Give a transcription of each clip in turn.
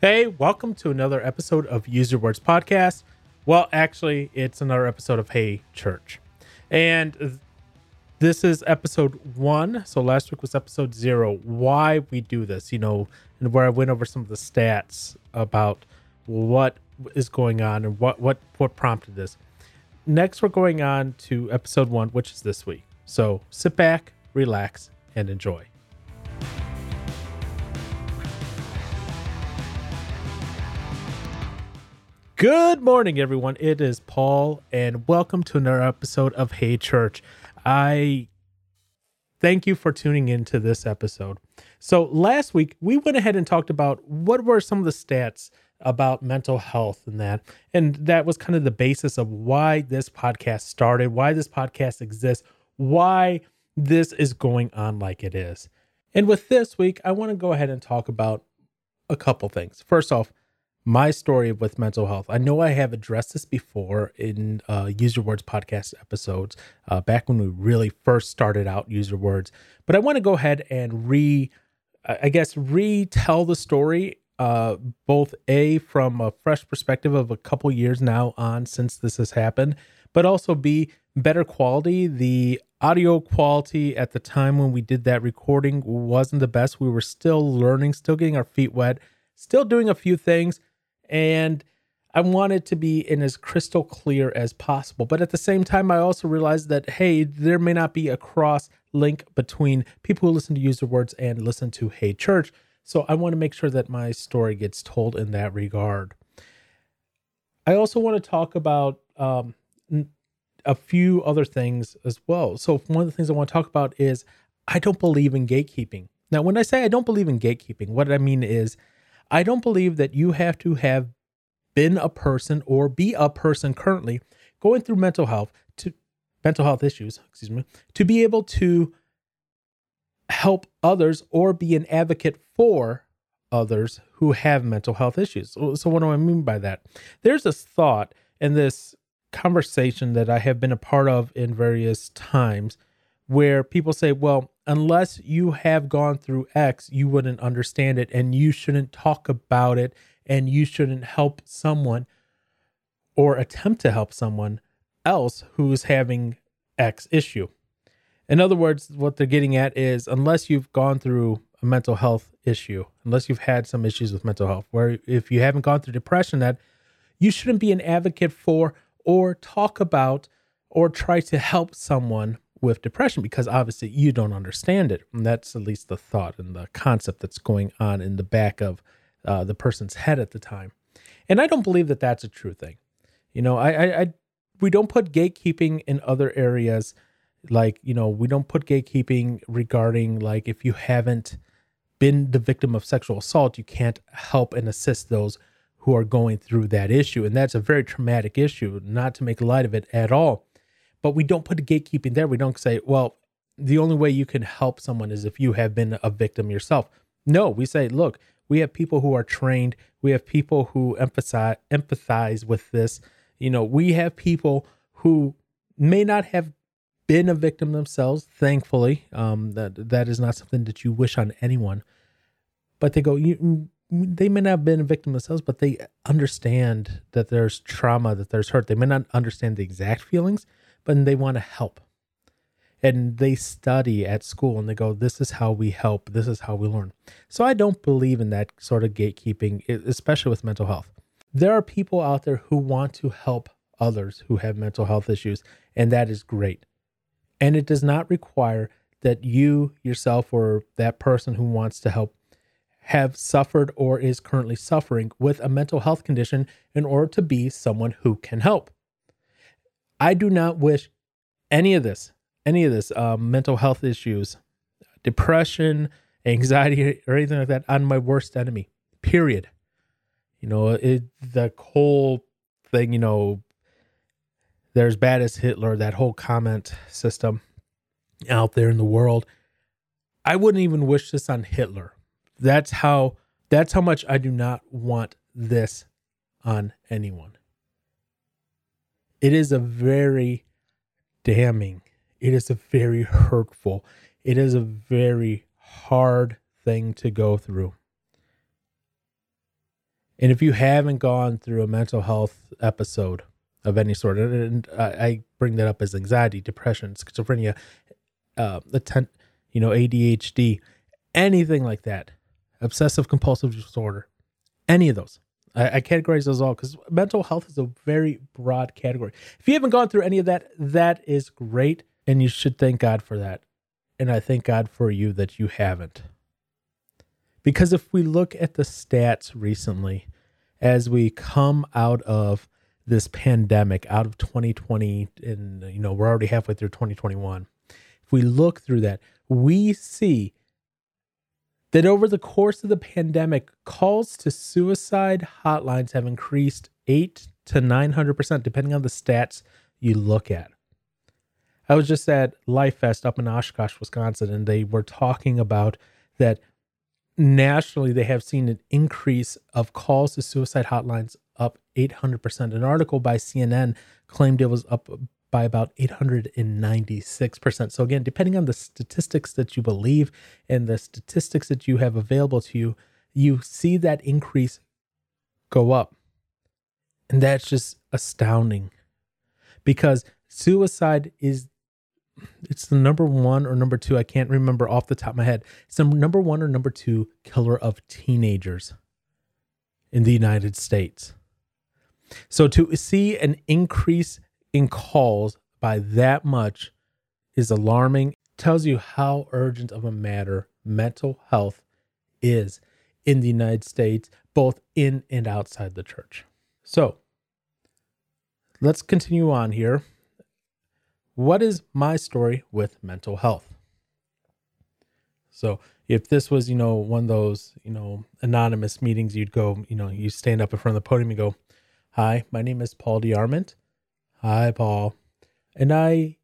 Hey, welcome to another episode of Use Your Words Podcast. Well, actually, it's another episode of Hey Church. And this is episode one. So last week was episode zero. Why we do this, you know, and where I went over some of the stats about what is going on and what what what prompted this. Next, we're going on to episode one, which is this week. So sit back, relax, and enjoy. Good morning, everyone. It is Paul, and welcome to another episode of Hey Church. I thank you for tuning into this episode. So, last week we went ahead and talked about what were some of the stats about mental health and that. And that was kind of the basis of why this podcast started, why this podcast exists, why this is going on like it is. And with this week, I want to go ahead and talk about a couple things. First off, my story with mental health. I know I have addressed this before in uh, Use Your Words podcast episodes uh, back when we really first started out Use Your Words, but I want to go ahead and re, I guess, retell the story, uh, both a from a fresh perspective of a couple years now on since this has happened, but also b better quality. The audio quality at the time when we did that recording wasn't the best. We were still learning, still getting our feet wet, still doing a few things and I wanted to be in as crystal clear as possible. But at the same time, I also realized that, hey, there may not be a cross link between people who listen to Use Your Words and listen to Hey Church. So I want to make sure that my story gets told in that regard. I also want to talk about um, a few other things as well. So, one of the things I want to talk about is I don't believe in gatekeeping. Now, when I say I don't believe in gatekeeping, what I mean is I don't believe that you have to have been a person or be a person currently going through mental health to mental health issues, excuse me, to be able to help others or be an advocate for others who have mental health issues. So, what do I mean by that? There's this thought and this conversation that I have been a part of in various times where people say, well, unless you have gone through X, you wouldn't understand it and you shouldn't talk about it and you shouldn't help someone or attempt to help someone else who's having X issue. In other words, what they're getting at is unless you've gone through a mental health issue, unless you've had some issues with mental health, where if you haven't gone through depression, that you shouldn't be an advocate for or talk about or try to help someone with depression because obviously you don't understand it. And that's at least the thought and the concept that's going on in the back of uh, the person's head at the time. And I don't believe that that's a true thing. You know, I, I, I we don't put gatekeeping in other areas like you know we don't put gatekeeping regarding like if you haven't been the victim of sexual assault you can't help and assist those who are going through that issue and that's a very traumatic issue not to make light of it at all but we don't put a gatekeeping there. We don't say, well, the only way you can help someone is if you have been a victim yourself. No, we say, look, we have people who are trained. We have people who emphasize empathize with this. You know, we have people who may not have been a victim themselves. Thankfully, um, that that is not something that you wish on anyone. But they go, you, they may not have been a victim themselves, but they understand that there's trauma, that there's hurt. They may not understand the exact feelings, but they want to help. And they study at school and they go, This is how we help. This is how we learn. So I don't believe in that sort of gatekeeping, especially with mental health. There are people out there who want to help others who have mental health issues, and that is great. And it does not require that you yourself or that person who wants to help have suffered or is currently suffering with a mental health condition in order to be someone who can help. I do not wish any of this, any of this um, mental health issues, depression, anxiety, or anything like that on my worst enemy. Period. You know, it, the whole thing, you know, there's bad as Hitler, that whole comment system out there in the world. I wouldn't even wish this on Hitler. That's how that's how much I do not want this on anyone. It is a very damning, it is a very hurtful, it is a very hard thing to go through. And if you haven't gone through a mental health episode of any sort, and I bring that up as anxiety, depression, schizophrenia, uh, attent, you know, ADHD, anything like that, obsessive compulsive disorder, any of those. I, I categorize those all because mental health is a very broad category. If you haven't gone through any of that, that is great. And you should thank God for that. And I thank God for you that you haven't. Because if we look at the stats recently, as we come out of this pandemic, out of 2020, and you know, we're already halfway through 2021. If we look through that, we see that over the course of the pandemic, calls to suicide hotlines have increased 8 to 900%, depending on the stats you look at. I was just at Lifest up in Oshkosh, Wisconsin, and they were talking about that nationally they have seen an increase of calls to suicide hotlines up 800%. An article by CNN claimed it was up by about 896%. So, again, depending on the statistics that you believe and the statistics that you have available to you, you see that increase go up. And that's just astounding because suicide is it's the number one or number two. I can't remember off the top of my head. It's the number one or number two killer of teenagers in the United States. So to see an increase in calls by that much is alarming. tells you how urgent of a matter mental health is in the United States, both in and outside the church. So let's continue on here what is my story with mental health? So if this was, you know, one of those, you know, anonymous meetings, you'd go, you know, you stand up in front of the podium and go, Hi, my name is Paul DeArmond. Hi, Paul. And I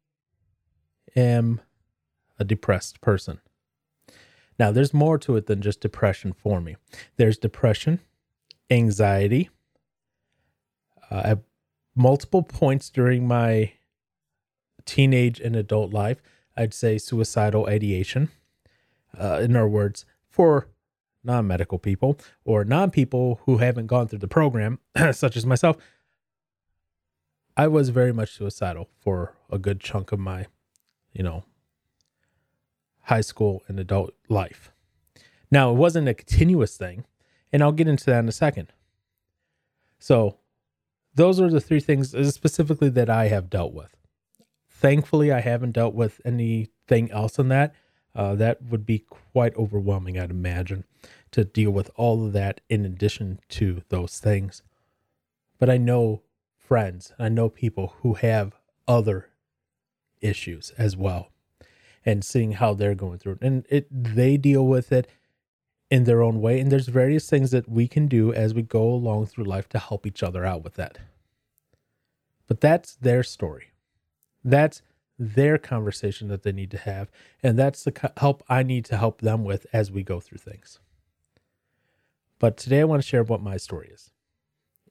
am a depressed person. Now, there's more to it than just depression for me. There's depression, anxiety. Uh, at multiple points during my teenage and adult life, I'd say suicidal ideation. Uh, in other words, for non medical people or non people who haven't gone through the program, such as myself, I was very much suicidal for a good chunk of my, you know, high school and adult life. Now, it wasn't a continuous thing, and I'll get into that in a second. So, those are the three things uh, specifically that I have dealt with. Thankfully, I haven't dealt with anything else in that. Uh, that would be quite overwhelming, I'd imagine, to deal with all of that in addition to those things. But I know friends, I know people who have other issues as well, and seeing how they're going through it. And it they deal with it in their own way. And there's various things that we can do as we go along through life to help each other out with that. But that's their story. That's their conversation that they need to have. And that's the help I need to help them with as we go through things. But today I want to share what my story is.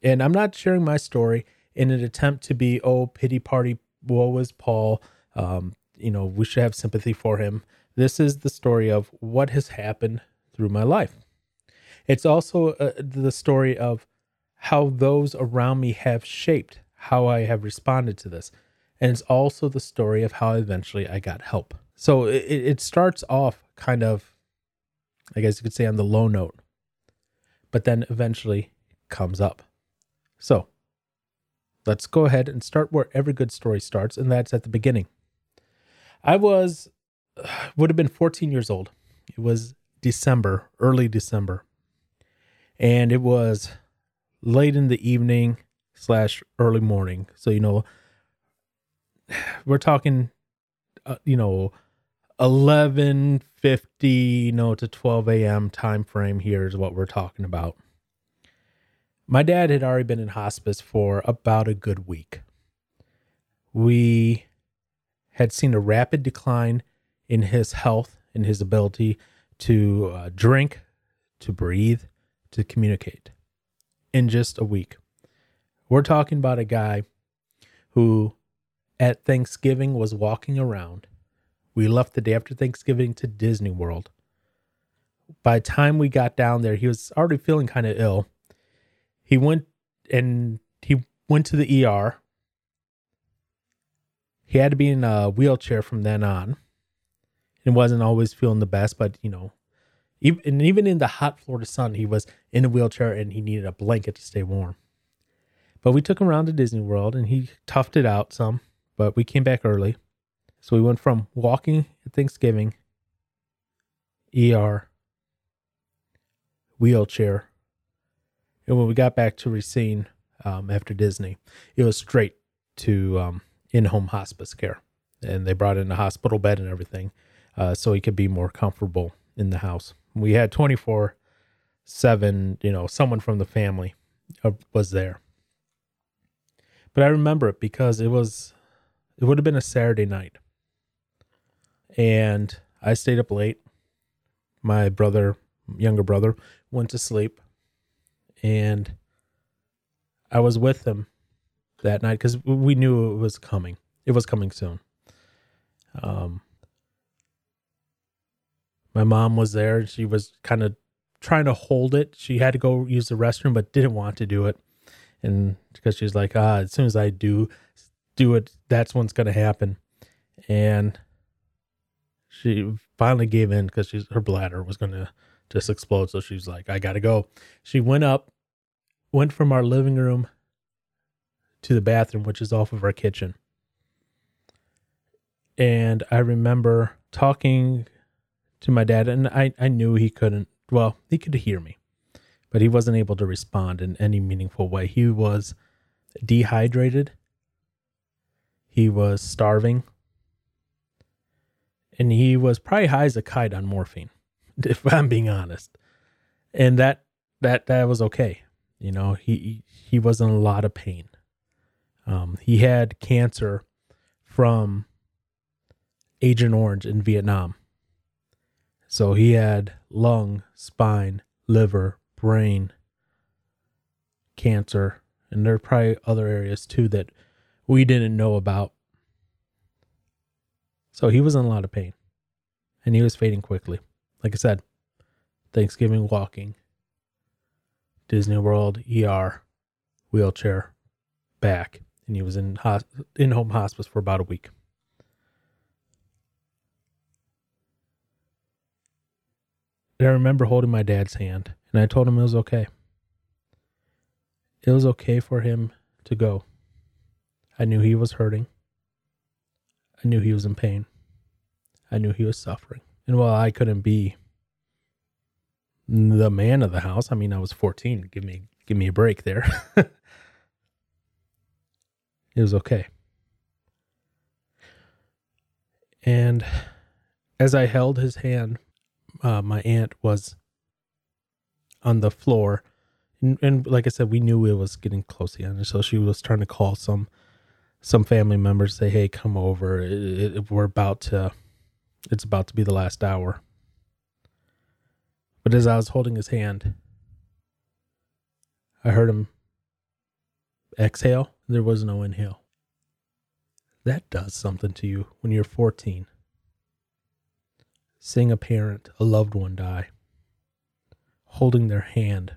And I'm not sharing my story in an attempt to be, oh, pity party, woe is Paul. Um, you know, we should have sympathy for him. This is the story of what has happened through my life. It's also uh, the story of how those around me have shaped how I have responded to this and it's also the story of how eventually I got help. So it, it starts off kind of, I guess you could say, on the low note, but then eventually comes up. So let's go ahead and start where every good story starts, and that's at the beginning. I was, would have been 14 years old. It was December, early December, and it was late in the evening slash early morning. So, you know, we're talking, uh, you know, eleven fifty, you know, to twelve a.m. time frame. Here is what we're talking about. My dad had already been in hospice for about a good week. We had seen a rapid decline in his health and his ability to uh, drink, to breathe, to communicate in just a week. We're talking about a guy who at Thanksgiving was walking around We left the day after Thanksgiving to Disney World. By the time we got down there, he was already feeling kind of ill. He went and he went to the ER. He had to be in a wheelchair from then on. And wasn't always feeling the best, but you know, even, and even in the hot Florida sun, he was in a wheelchair and he needed a blanket to stay warm. But we took him around to Disney World and he toughed it out some, but we came back early. So we went from walking at Thanksgiving, ER, wheelchair. And when we got back to Racine um, after Disney, it was straight to um, in home hospice care. And they brought in a hospital bed and everything uh, so he could be more comfortable in the house. We had 24 7, you know, someone from the family uh, was there. But I remember it because it was, it would have been a Saturday night. And I stayed up late. My brother, younger brother, went to sleep. And I was with them that night because we knew it was coming. It was coming soon. Um, my mom was there. She was kind of trying to hold it. She had to go use the restroom, but didn't want to do it. And because she's like, ah, as soon as I do do it, that's what's going to happen. And she finally gave in because she's her bladder was to just explode. So she's like, I got to go. She went up, went from our living room to the bathroom, which is off of our kitchen. And I remember talking to my dad, and I, I knew he couldn't, well, he could hear me, but he wasn't able to respond in any meaningful way. He was dehydrated, he was starving, and he was probably high as a kite on morphine, if I'm being honest. And that that that was okay. You know, he he was in a lot of pain. Um, he had cancer from Agent Orange in Vietnam. So he had lung, spine, liver, brain cancer, and there are probably other areas too that we didn't know about. So he was in a lot of pain and he was fading quickly. Like I said, Thanksgiving walking, Disney World, ER, wheelchair, back, and he was in in home hospice for about a week. And I remember holding my dad's hand and I told him it was okay. It was okay for him to go. I knew he was hurting. I knew he was in pain. I knew he was suffering. And while I couldn't be the man of the house, I mean I was 14, give me give me a break there. it was okay. And as I held his hand uh, my aunt was on the floor, and, and, like I said, we knew it was getting close to the end, so she was trying to call some some family members, say, "Hey, come over. It, it, we're about to. It's about to be the last hour." But as I was holding his hand, I heard him exhale. There was no inhale. That does something to you when you're 14 seeing a parent, a loved one die, holding their hand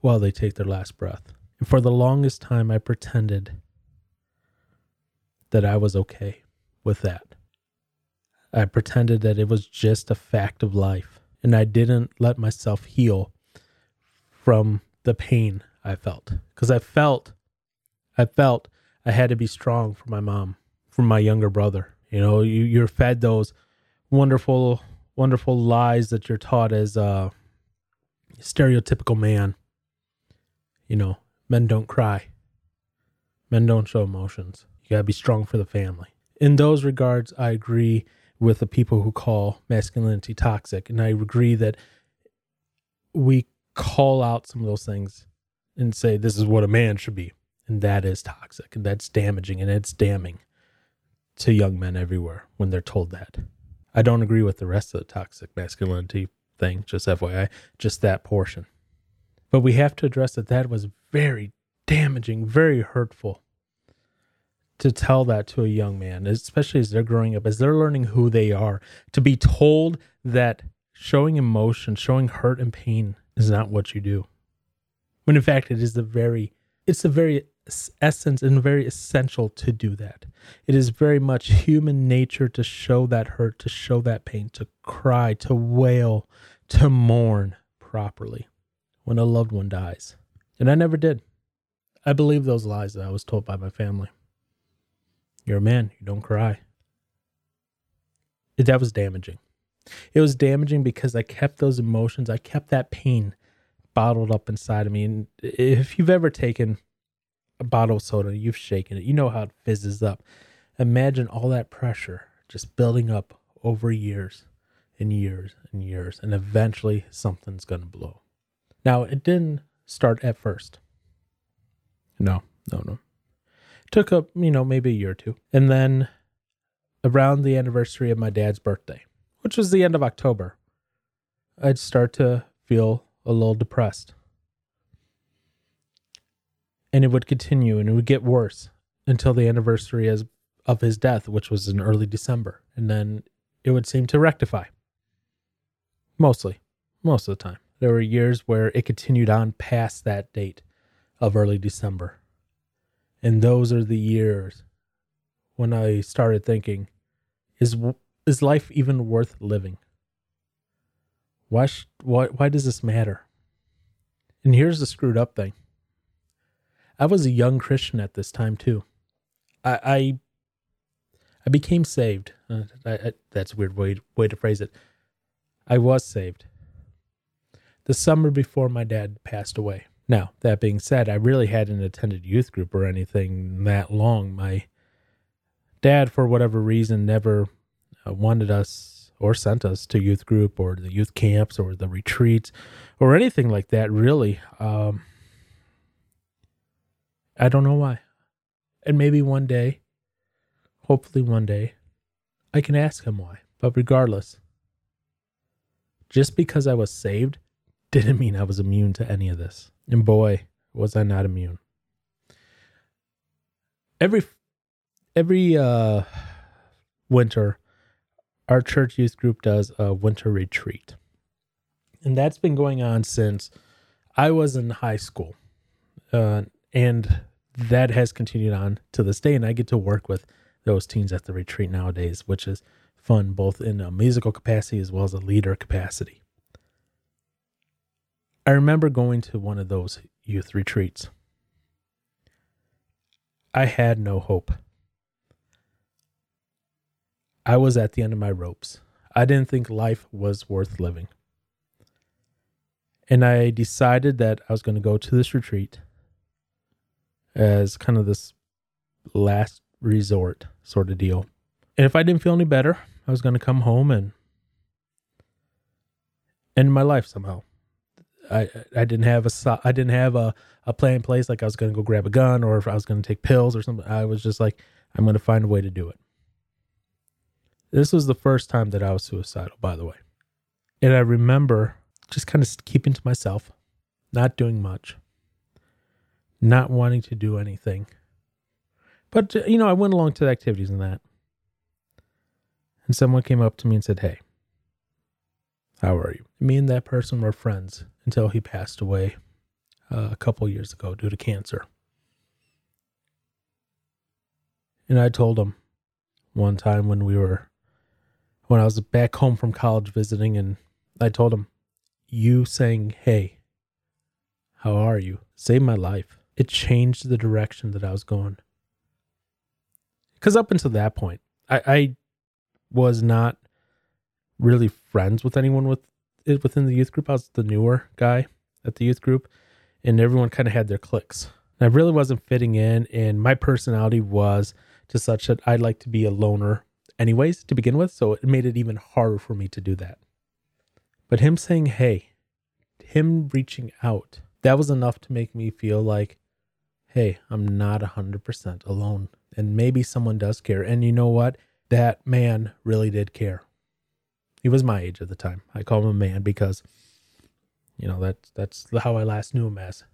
while they take their last breath. And for the longest time, I pretended that I was okay with that. I pretended that it was just a fact of life, and I didn't let myself heal from the pain I felt because I felt, I felt I had to be strong for my mom, for my younger brother. You know, you, you're fed those wonderful, wonderful lies that you're taught as a stereotypical man. You know, men don't cry, men don't show emotions. You gotta be strong for the family. In those regards, I agree with the people who call masculinity toxic, and I agree that we call out some of those things and say this is what a man should be, and that is toxic, and that's damaging, and it's damning to young men everywhere when they're told that. I don't agree with the rest of the toxic masculinity thing, just FYI, just that portion. But we have to address that that was very damaging, very hurtful to tell that to a young man, especially as they're growing up, as they're learning who they are, to be told that showing emotion, showing hurt and pain is not what you do. When in fact it is the very it's the very essence and very essential to do that. It is very much human nature to show that hurt, to show that pain, to cry, to wail, to mourn properly when a loved one dies. And I never did. I believe those lies that I was told by my family. You're a man, you don't cry. That was damaging. It was damaging because I kept those emotions, I kept that pain bottled up inside of me. And if you've ever taken a bottle of soda, you've shaken it, you know how it fizzes up. Imagine all that pressure just building up over years and years and years, and eventually something's going to blow. Now, it didn't start at first. No, no, no. Took up, you know, maybe a year or two. And then around the anniversary of my dad's birthday, which was the end of October, I'd start to feel a little depressed. And it would continue and it would get worse until the anniversary as, of his death, which was in early December. And then it would seem to rectify. Mostly, most of the time. There were years where it continued on past that date of early December. And those are the years when I started thinking, is is life even worth living? Why, sh- why, why does this matter? And here's the screwed up thing. I was a young Christian at this time too. I I, I became saved. Uh, I, I, that's a weird way way to phrase it. I was saved the summer before my dad passed away. Now, that being said, I really hadn't attended youth group or anything that long. My dad, for whatever reason, never uh, wanted us or sent us to youth group or the youth camps or the retreats or anything like that, really. Um, I don't know why. And maybe one day, hopefully one day, I can ask him why. But regardless, just because I was saved didn't mean I was immune to any of this. And boy, was I not immune. Every every uh winter our church youth group does a winter retreat. And that's been going on since I was in high school. Uh, and that has continued on to this day. And I get to work with those teens at the retreat nowadays, which is fun, both in a musical capacity as well as a leader capacity. I remember going to one of those youth retreats. I had no hope. I was at the end of my ropes. I didn't think life was worth living. And I decided that I was going to go to this retreat as kind of this last resort sort of deal. And if I didn't feel any better, I was going to come home and end my life somehow. I I didn't have a I didn't have a, a plan in place like I was going to go grab a gun or if I was going to take pills or something. I was just like I'm going to find a way to do it. This was the first time that I was suicidal, by the way. And I remember just kind of keeping to myself, not doing much, not wanting to do anything. But, uh, you know, I went along to the activities and that. And someone came up to me and said, Hey, how are you? Me and that person were friends until he passed away uh, a couple years ago due to cancer. And I told him one time when we were when I was back home from college visiting, and I told him, You saying, Hey, how are you? saved my life. It changed the direction that I was going. Because up until that point, I, I was not really friends with anyone with within the youth group. I was the newer guy at the youth group, and everyone kind of had their cliques. And I really wasn't fitting in, and my personality was to such that I'd like to be a loner anyways to begin with. So it made it even harder for me to do that. But him saying, hey, him reaching out, that was enough to make me feel like, hey, I'm not 100% alone. And maybe someone does care. And you know what? That man really did care. He was my age at the time. I call him a man because, you know, that's that's how I last knew him as.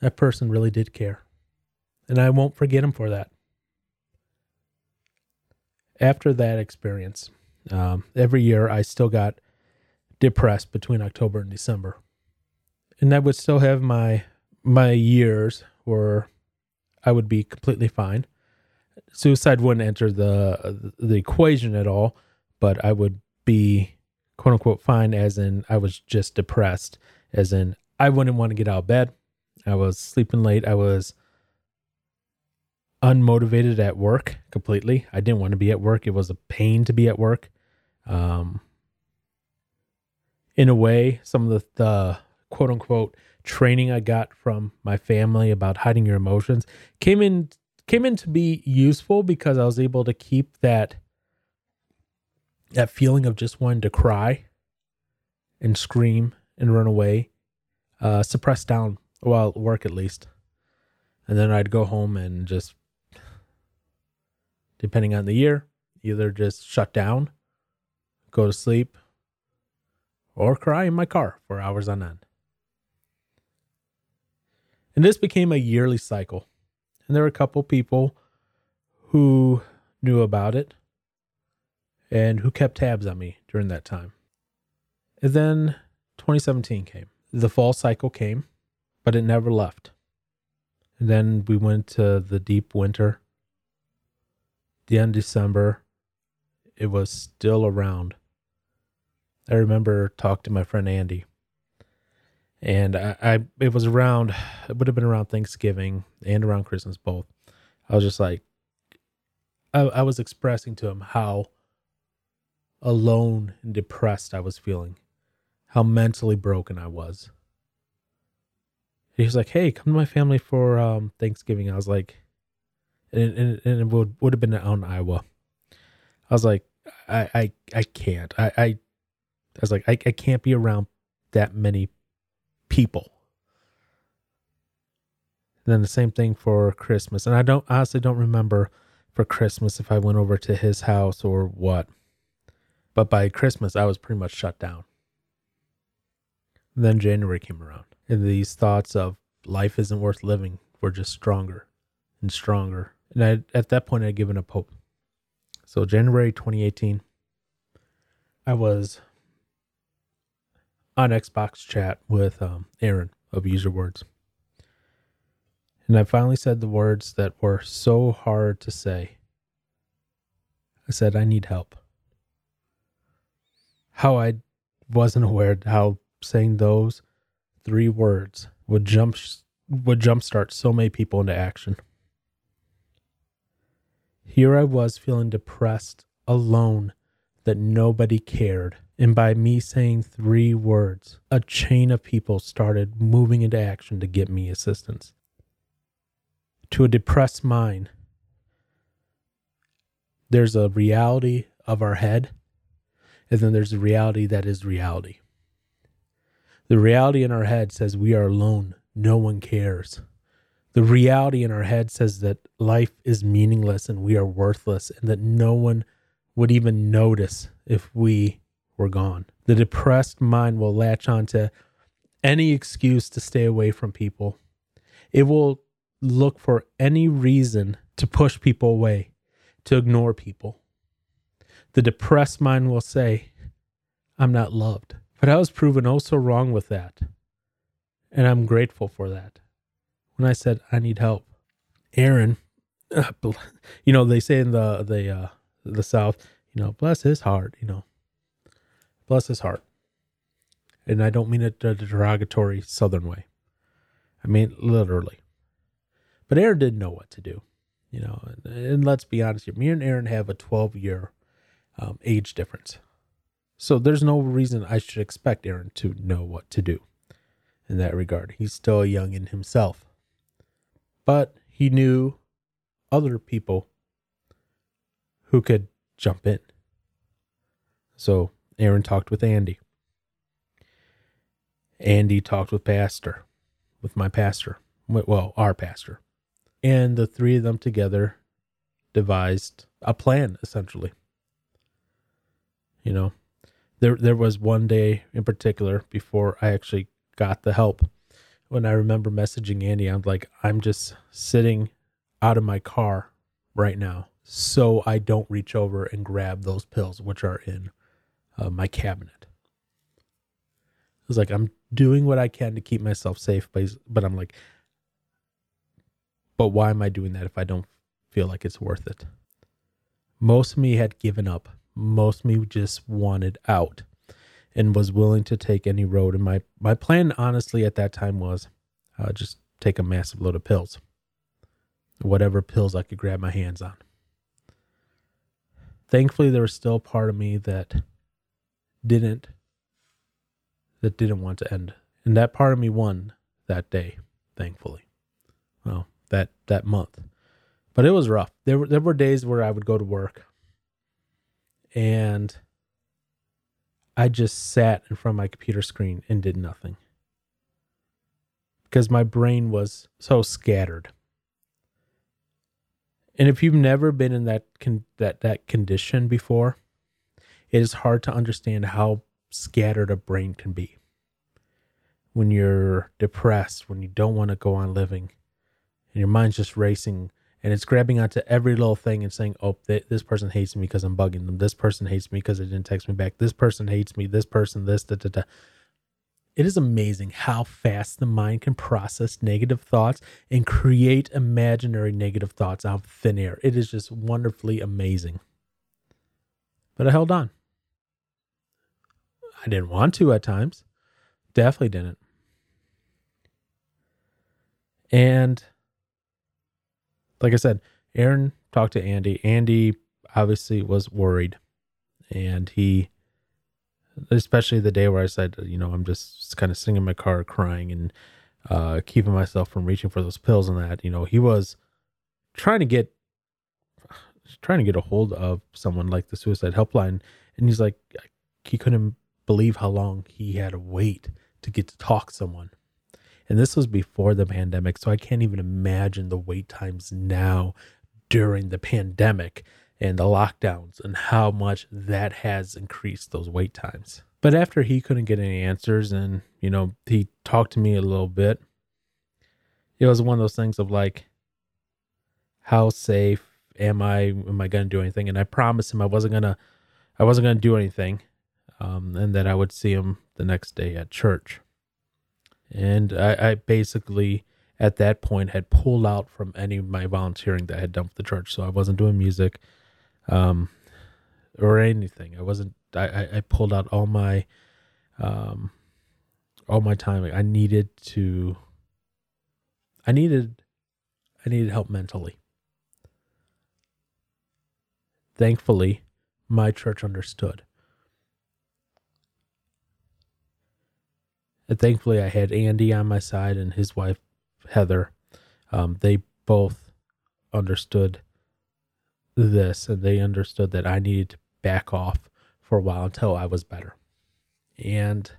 That person really did care. And I won't forget him for that. after that experience, um, every year I still got depressed between October and December, and I would still have my my years where I would be completely fine. Suicide wouldn't enter the the equation at all, but I would be quote unquote fine as in I was just depressed, as in I wouldn't want to get out of bed. I was sleeping late. I was unmotivated at work completely. I didn't want to be at work. It was a pain to be at work. Um, in a way, some of the, the quote unquote training I got from my family about hiding your emotions came in came in to be useful because I was able to keep that that feeling of just wanting to cry and scream and run away uh suppressed down while at work at least and then I'd go home and just depending on the year, either just shut down, go to sleep, or cry in my car for hours on end. And this became a yearly cycle. And there were a couple people who knew about it and who kept tabs on me during that time. And then 2017 came. The fall cycle came, but it never left. And then we went to the deep winter the end of December, it was still around. I remember talking to my friend Andy, and I, I it was around it would have been around Thanksgiving and around Christmas both. I was just like, I, I was expressing to him how alone and depressed I was feeling, how mentally broken I was. He was like, "Hey, come to my family for um, Thanksgiving." I was like, and, and, and it would, would have been out in Iowa. I was like, I, I, I can't. I, I, I was like, I, I can't be around that many people. And then the same thing for Christmas. And I don't honestly don't remember for Christmas if I went over to his house or what. But by Christmas, I was pretty much shut down. Then January came around, and these thoughts of life isn't worth living were just stronger and stronger and I, at that point, I'd given up hope. So, January 2018, I was on Xbox chat with um, Aaron of Use Your Words. And I finally said the words that were so hard to say. I said, I need help. How I wasn't aware how saying those three words would jump would jumpstart so many people into action. Here I was feeling depressed, alone, that nobody cared. And by me saying three words, a chain of people started moving into action to get me assistance. To a depressed mind, there's a reality of our head, and then there's a reality that is reality. The reality in our head says we are alone, no one cares the reality in our head says that life is meaningless and we are worthless and that no one would even notice if we were gone. The depressed mind will latch onto any excuse to stay away from people. It will look for any reason to push people away, to ignore people. The depressed mind will say, I'm not loved. But I was proven oh so wrong with that. And I'm grateful for that when I said I need help. Aaron, you know, they say in the the uh, the South, you know, bless his heart, you know, bless his heart, and I don't mean it a derogatory Southern way. I mean literally. But Aaron didn't know what to do, you know. And, and let's be honest here, me and Aaron have a 12 year um, age difference, so there's no reason I should expect Aaron to know what to do in that regard. He's still young in himself but he knew other people who could jump in. So Aaron talked with Andy. Andy talked with Pastor, with my pastor, well, our pastor. And the three of them together devised a plan, essentially. You know, there there was one day in particular before I actually got the help when I remember messaging Andy, I'm like, I'm just sitting out of my car right now so I don't reach over and grab those pills, which are in uh, my cabinet. I was like, I'm doing what I can to keep myself safe, but, but I'm like, but why am I doing that if I don't feel like it's worth it? Most of me had given up. Most me just wanted out and was willing to take any road. And my, my plan, honestly, at that time was uh, just take a massive load of pills, whatever pills I could grab my hands on. Thankfully, there was still part of me that didn't that didn't want to end, and that part of me won that day. Thankfully, well, that that month, but it was rough. There were there were days where I would go to work, and I just sat in front of my computer screen and did nothing because my brain was so scattered. And if you've never been in that con- that that condition before, it is hard to understand how scattered a brain can be. When you're depressed, when you don't want to go on living, and your mind's just racing and it's grabbing onto every little thing and saying, "Oh, th- this person hates me because I'm bugging them. This person hates me because they didn't text me back. This person hates me. This person, this, da da da." It is amazing how fast the mind can process negative thoughts and create imaginary negative thoughts out of thin air. It is just wonderfully amazing. But I held on. I didn't want to at times. Definitely didn't. And like I said, Aaron talked to Andy. Andy obviously was worried and he especially the day where I said, you know, I'm just kind of sitting in my car crying and uh, keeping myself from reaching for those pills and that, you know, he was trying to get trying to get a hold of someone like the suicide helpline and he's like he couldn't believe how long he had to wait to get to talk to someone. And this was before the pandemic, so I can't even imagine the wait times now during the pandemic and the lockdowns and how much that has increased those wait times. But after he couldn't get any answers and, you know, he talked to me a little bit, it was one of those things of like, how safe am I? Am I going to do anything? And I promised him I wasn't going to, I wasn't going to do anything. Um, and that I would see him the next day at church. And I, I basically, at that point, had pulled out from any of my volunteering that I had done for the church. So I wasn't doing music um, or anything. I wasn't. I, I pulled out all my, um, all my time. I needed to. I needed, I needed help mentally. Thankfully, my church understood. And thankfully, I had Andy on my side and his wife, Heather. Um, they both understood this and they understood that I needed to back off for a while until I was better. And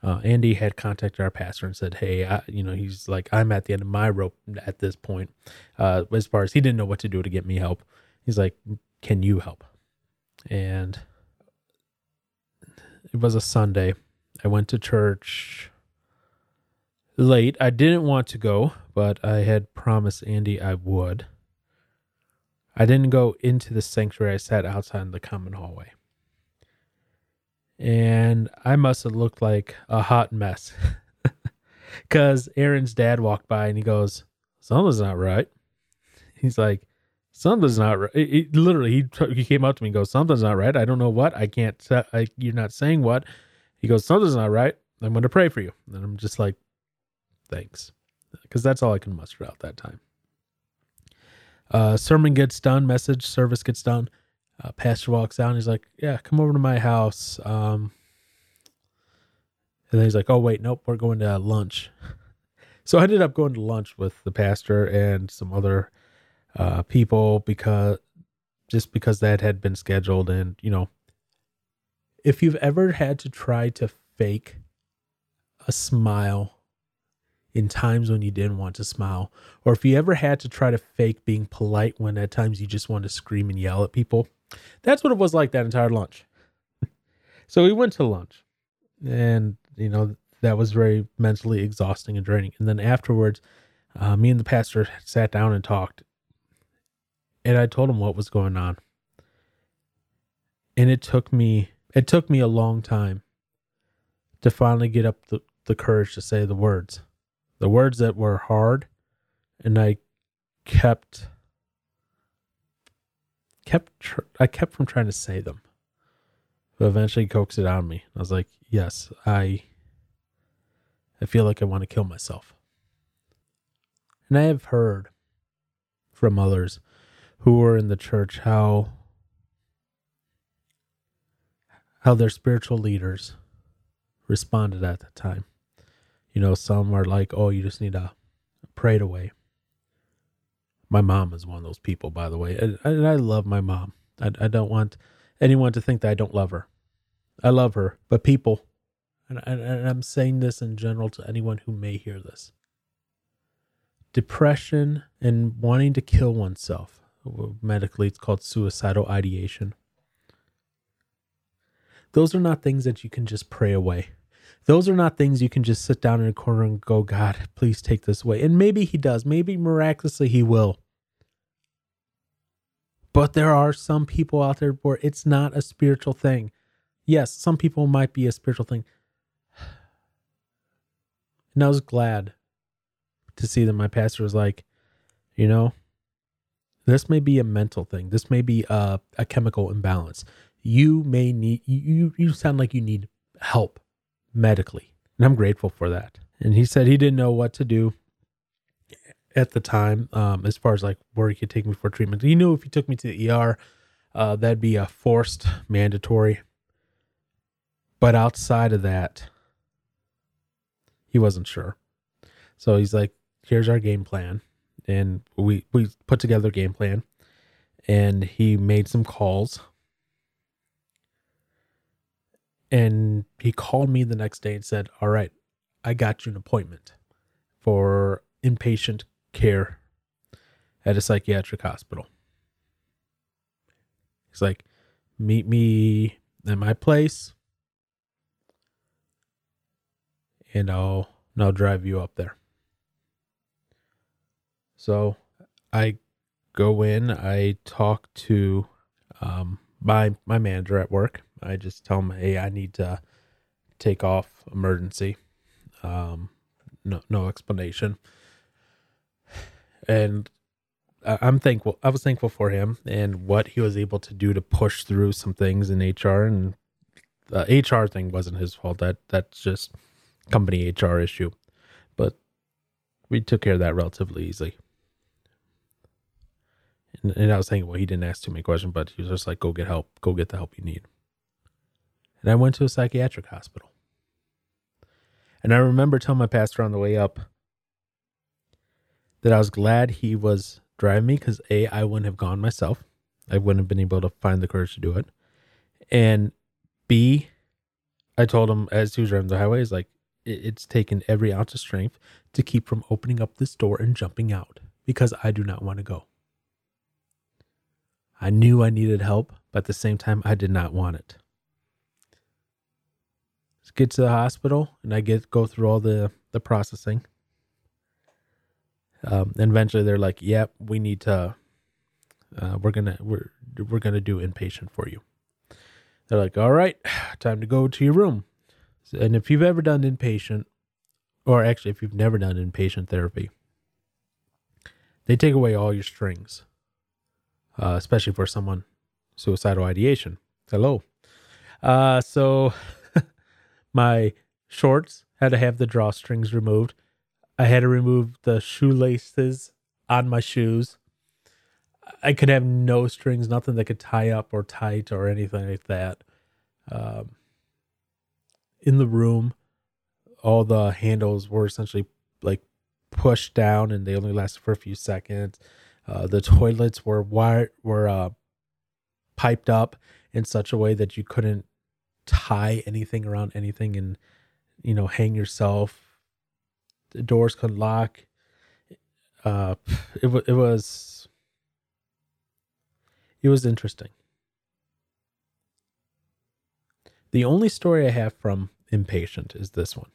uh, Andy had contacted our pastor and said, "Hey, I, you know, he's like, I'm at the end of my rope at this point. Uh, as far as he didn't know what to do to get me help, he's like, can you help?" And it was a Sunday. I went to church late. I didn't want to go, but I had promised Andy I would. I didn't go into the sanctuary. I sat outside in the common hallway. And I must have looked like a hot mess. Because Aaron's dad walked by and he goes, Something's not right. He's like, Something's not right. He, literally, he, he came up to me and goes, Something's not right. I don't know what. I can't, I, you're not saying what. He goes, Something's not right. I'm going to pray for you. And I'm just like, Thanks. Because that's all I can muster out that time. Uh, sermon gets done, message service gets done. Uh, pastor walks out and he's like, "Yeah, come over to my house." Um, and then he's like, "Oh wait, nope, we're going to lunch." so I ended up going to lunch with the pastor and some other uh, people because just because that had been scheduled, and you know, if you've ever had to try to fake a smile in times when you didn't want to smile, or if you ever had to try to fake being polite when at times you just want to scream and yell at people. That's what it was like that entire lunch. so we went to lunch, and you know that was very mentally exhausting and draining. And then afterwards, uh, me and the pastor sat down and talked, and I told him what was going on. And it took me it took me a long time to finally get up the, the courage to say the words. The words that were hard and I kept kept tr- I kept from trying to say them. But eventually coaxed it out of me. I was like, "Yes, I I feel like I want to kill myself." And I have heard from others who were in the church how how their spiritual leaders responded at that time. You know, some are like, "Oh, you just need to pray it away." My mom is one of those people, by the way, and, and I love my mom. I, I don't want anyone to think that I don't love her. I love her, but people, and, and, and I'm saying this in general to anyone who may hear this depression and wanting to kill oneself. Medically, it's called suicidal ideation. Those are not things that you can just pray away. Those are not things you can just sit down in a corner and go, God, please take this away. And maybe He does. Maybe miraculously He will. But there are some people out there where it's not a spiritual thing. Yes, some people might be a spiritual thing. And I was glad to see that my pastor was like, you know, this may be a mental thing. This may be a, a chemical imbalance. You may need you you sound like you need help medically. And I'm grateful for that. And he said he didn't know what to do at the time, um, as far as like where he could take me for treatment. He knew if he took me to the ER, uh, that'd be a forced mandatory. But outside of that, he wasn't sure. So he's like, here's our game plan. And we, we put together a game plan and he made some calls. And he called me the next day and said, All right, I got you an appointment for inpatient care at a psychiatric hospital. He's like, Meet me at my place and I'll and I'll drive you up there. So I go in, I talk to um, my my manager at work. I just tell him, "Hey, I need to take off emergency." Um, no no explanation. And I'm thankful. I was thankful for him and what he was able to do to push through some things in HR. And the HR thing wasn't his fault. That that's just company HR issue. But we took care of that relatively easily. And, and I was thinking, well, he didn't ask too many questions, but he was just like, go get help, go get the help you need. And I went to a psychiatric hospital. And I remember telling my pastor on the way up that I was glad he was driving me because A, I wouldn't have gone myself. I wouldn't have been able to find the courage to do it. And B, I told him as he was driving the highway, is like, it's taken every ounce of strength to keep from opening up this door and jumping out because I do not want to go. I knew I needed help, but at the same time, I did not want it. Get to the hospital, and I get go through all the the processing. Um, and eventually, they're like, "Yep, yeah, we need to. Uh, we're gonna we're we're gonna do inpatient for you." They're like, "All right, time to go to your room." And if you've ever done inpatient, or actually, if you've never done inpatient therapy, they take away all your strings uh, especially for someone suicidal ideation. Hello. Uh, so my shorts had to have the drawstrings removed. I had to remove the shoelaces on my shoes. I could have no strings, nothing that could tie up or tight or anything like that. Um, in the room, all the handles were essentially like pushed down and they only lasted for a few seconds. Uh, the toilets were were uh, piped up in such a way that you couldn't tie anything around anything and you know hang yourself. The doors could lock. Uh, it it was it was interesting. The only story I have from inpatient is this one.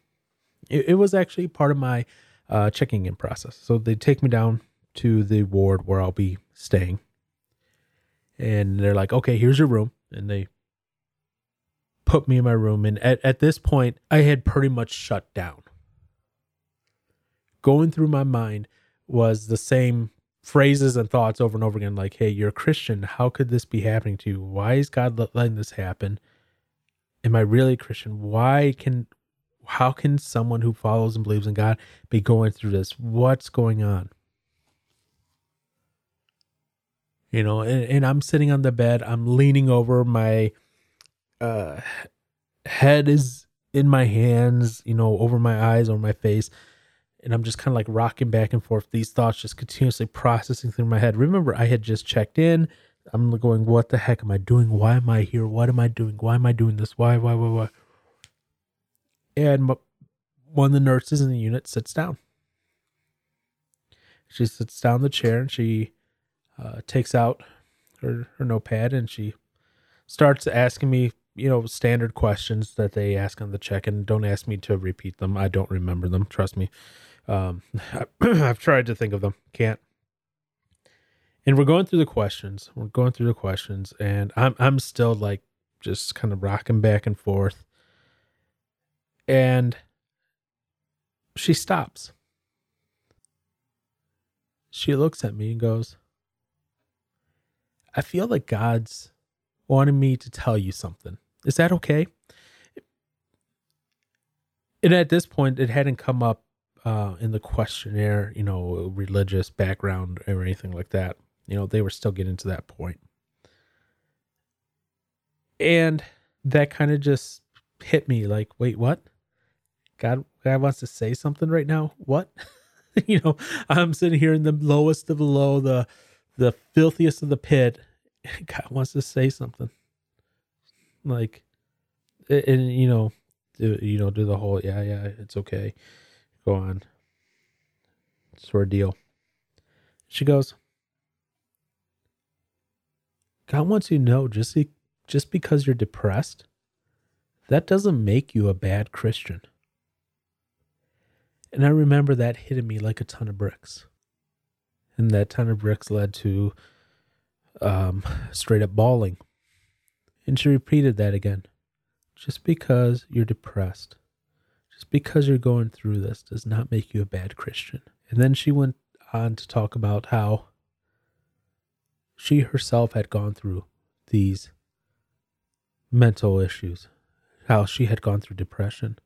It, it was actually part of my uh, checking in process. So they take me down to the ward where I'll be staying. And they're like, okay, here's your room. And they put me in my room. And at, at this point, I had pretty much shut down. Going through my mind was the same phrases and thoughts over and over again like, hey, you're a Christian. How could this be happening to you? Why is God letting this happen? Am I really a Christian? Why can, how can someone who follows and believes in God be going through this? What's going on? You know, and, and I'm sitting on the bed, I'm leaning over, my uh, head is in my hands, you know, over my eyes, over my face and I'm just kind of like rocking back and forth. These thoughts just continuously processing through my head. Remember, I had just checked in. I'm going, what the heck am I doing? Why am I here? What am I doing? Why am I doing this? Why, why, why, why? And one of the nurses in the unit sits down. She sits down the chair and she uh, takes out her, her notepad and she starts asking me, you know, standard questions that they ask on the check. And don't ask me to repeat them. I don't remember them. Trust me. Um, I've tried to think of them, can't. And we're going through the questions. We're going through the questions, and I'm I'm still like just kind of rocking back and forth. And she stops. She looks at me and goes, I feel like God's wanting me to tell you something. Is that okay? And at this point, it hadn't come up uh, in the questionnaire, you know, religious background or anything like that. You know, they were still getting to that point. And that kind of just hit me like, wait, what? God, God wants to say something right now? What? you know, I'm sitting here in the lowest of the low, the the filthiest of the pit. God wants to say something. Like, and you know, do, you know, do the whole, yeah, yeah, it's okay go on. Sort of deal. She goes, God wants you to know just, just because you're depressed, that doesn't make you a bad Christian. And I remember that hitting me like a ton of bricks. And that ton of bricks led to um, straight up bawling. And she repeated that again. Just because you're depressed just because you're going through this does not make you a bad Christian. And then she went on to talk about how she herself had gone through these mental issues, how she had gone through depression,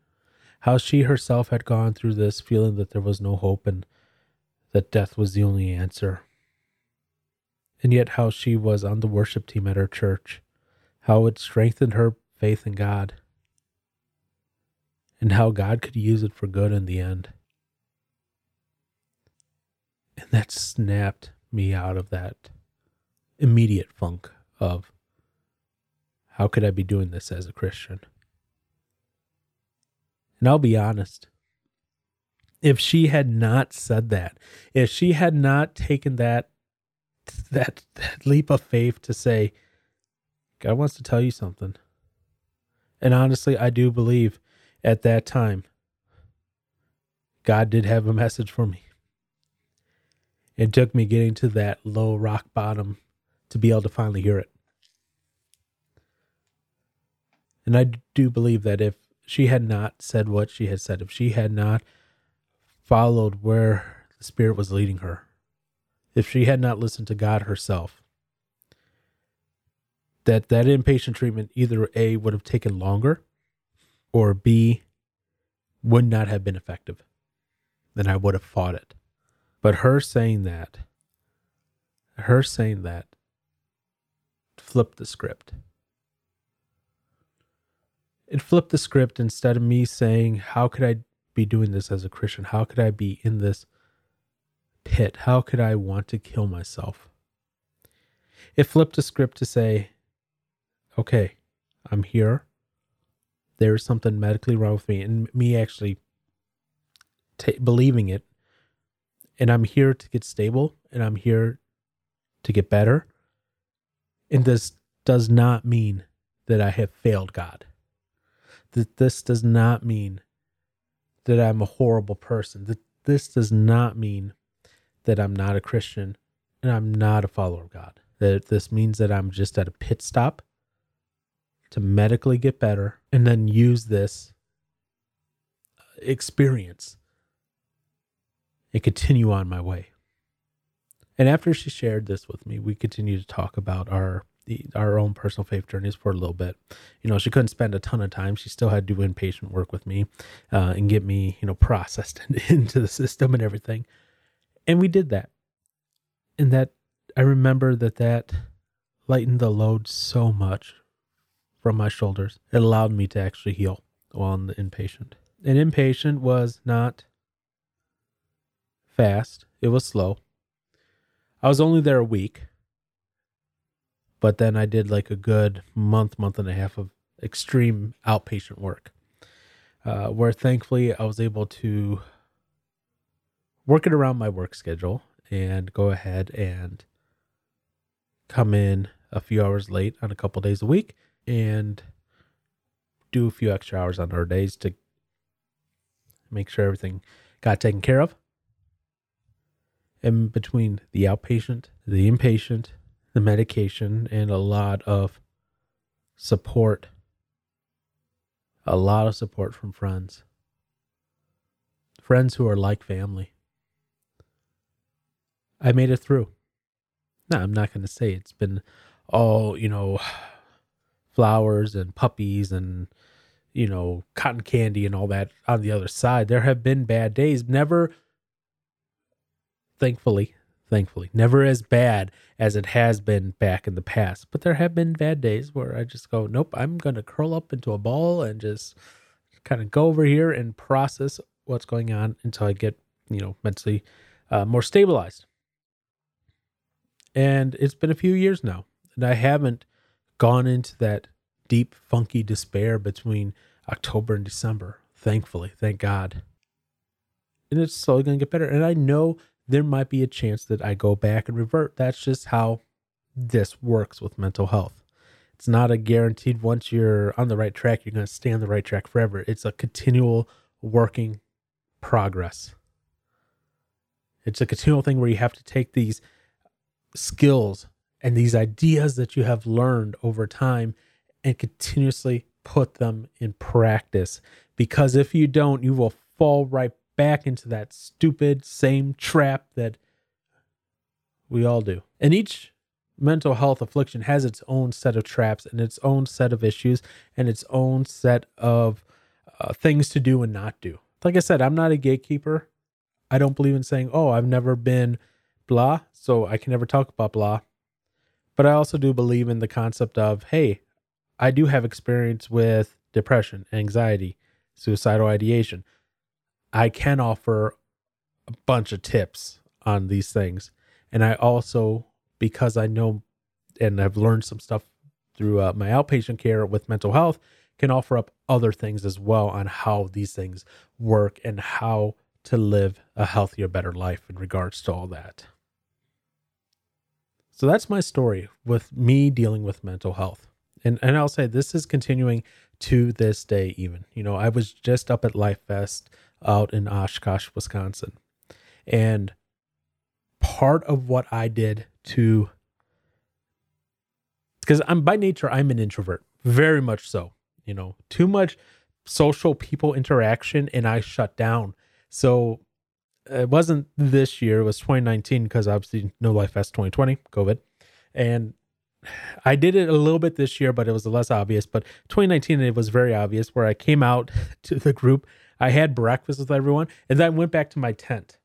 how she herself had gone through this feeling that there was no hope and that death was the only answer. And yet, how she was on the worship team at her church, how it strengthened her faith in God and how God could use it for good in the end. And that snapped me out of that immediate funk of how could I be doing this as a Christian? And I'll be honest, if she had not said that, if she had not taken that that, that leap of faith to say, God wants to tell you something. And honestly, I do believe at that time, God did have a message for me. It took me getting to that low rock bottom to be able to finally hear it. And I do believe that if she had not said what she had said, if she had not followed where the Spirit was leading her, if she had not listened to God herself, that that inpatient treatment either A would have taken longer or B would not have been effective. Then I would have fought it. But her saying that, her saying that, flipped the script. It flipped the script instead of me saying, How could I be doing this as a Christian? How could I be in this pit? How could I want to kill myself? It flipped the script to say, Okay, I'm here there's something medically wrong with me and me actually t- believing it and i'm here to get stable and i'm here to get better and this does not mean that i have failed god that this does not mean that i'm a horrible person that this does not mean that i'm not a christian and i'm not a follower of god that this means that I'm just at a pit stop to medically get better and then use this experience and continue on my way. And after she shared this with me, we continued to talk about our our own personal faith journeys for a little bit. You know, she couldn't spend a ton of time. She still had to do inpatient work with me uh, and get me, you know, processed into the system and everything. And we did that. And that I remember that that lightened the load so much from my shoulders. It allowed me to actually heal on the inpatient. And inpatient was not fast, it was slow. I was only there a week, but then I did like a good month, month and a half of extreme outpatient work, uh, where thankfully I was able to work it around my work schedule and go ahead and come in a few hours late on a couple days a week and do a few extra hours on our days to make sure everything got taken care of. And between the outpatient, the inpatient, the medication, and a lot of support, a lot of support from friends, friends who are like family. I made it through. Now, I'm not going to say it's been all, you know, flowers and puppies and you know cotton candy and all that on the other side. There have been bad days. Never thankfully thankfully never as bad as it has been back in the past. But there have been bad days where i just go nope i'm going to curl up into a ball and just kind of go over here and process what's going on until i get you know mentally uh, more stabilized and it's been a few years now and i haven't gone into that deep, funky despair between October and December. Thankfully, thank God. And it's slowly going to get better. And I know there might be a chance that I go back and revert. That's just how this works with mental health. It's not a guaranteed once you're on the right track, you're going to stay on the right track forever. It's a continual working progress. It's a continual thing where you have to take these skills and these ideas that you have learned over time and continuously put them in practice. Because if you don't, you will fall right back into that stupid same trap that we all do. And each mental health affliction has its own set of traps and its own set of issues and its own set of uh, things to do and not do. Like I said, I'm not a gatekeeper. I don't believe in saying, oh, I've never been blah, so I can never talk about blah. But I also do believe in the concept of, hey, I do have experience with depression, anxiety, suicidal ideation. I can offer a bunch of tips on these things. And I also, because I know and I've learned some stuff through uh, my outpatient care with mental health, can offer up other things as well on how these things work and how to live a healthier, better life in regards to all that. So that's my story with me dealing with mental health. And and I'll say this is continuing to this day even. You know, I was just up at Lifest out in Oshkosh, Wisconsin. And part of what I did to because I'm by nature I'm an introvert, very much so. You know, too much social people interaction and I shut down. So it wasn't this year, it was 2019 because obviously no Lifest 2020, COVID. And I did it a little bit this year, but it was less obvious. But 2019, it was very obvious where I came out to the group. I had breakfast with everyone, and then I went back to my tent.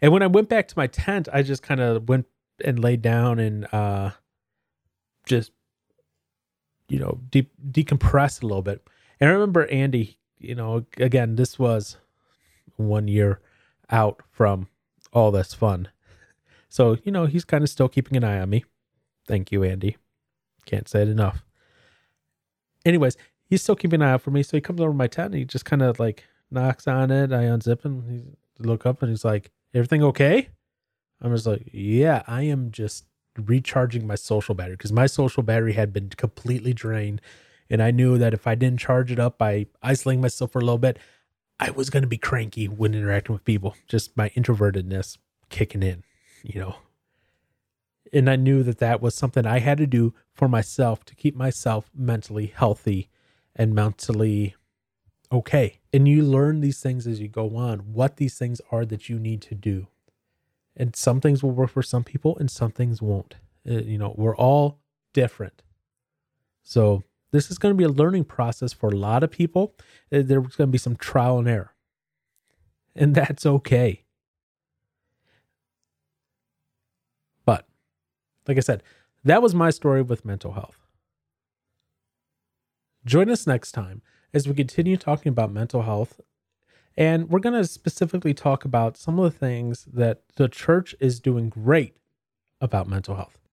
And when I went back to my tent, I just kind of went and laid down and uh, just, you know, de- decompressed a little bit. And I remember Andy, you know, again, this was one year out from all this fun. So, you know, he's kind of still keeping an eye on me. Thank you, Andy. Can't say it enough. Anyways, he's still keeping an eye out for me. So he comes over my tent and he just kind of like knocks on it. I unzip and he look up and he's like, Everything okay? I'm just like, Yeah, I am just recharging my social battery because my social battery had been completely drained. And I knew that if I didn't charge it up by isolating myself for a little bit, I was going to be cranky when interacting with people, just my introvertedness kicking in, you know. And I knew that that was something I had to do for myself to keep myself mentally healthy and mentally okay. And you learn these things as you go on, what these things are that you need to do. And some things will work for some people and some things won't. Uh, you know, we're all different. So, this is going to be a learning process for a lot of people. Uh, There's going to be some trial and error. And that's okay. But, like I said, that was my story with mental health. Join us next time as we continue talking about mental health. And we're going to specifically talk about some of the things that the church is doing great about mental health.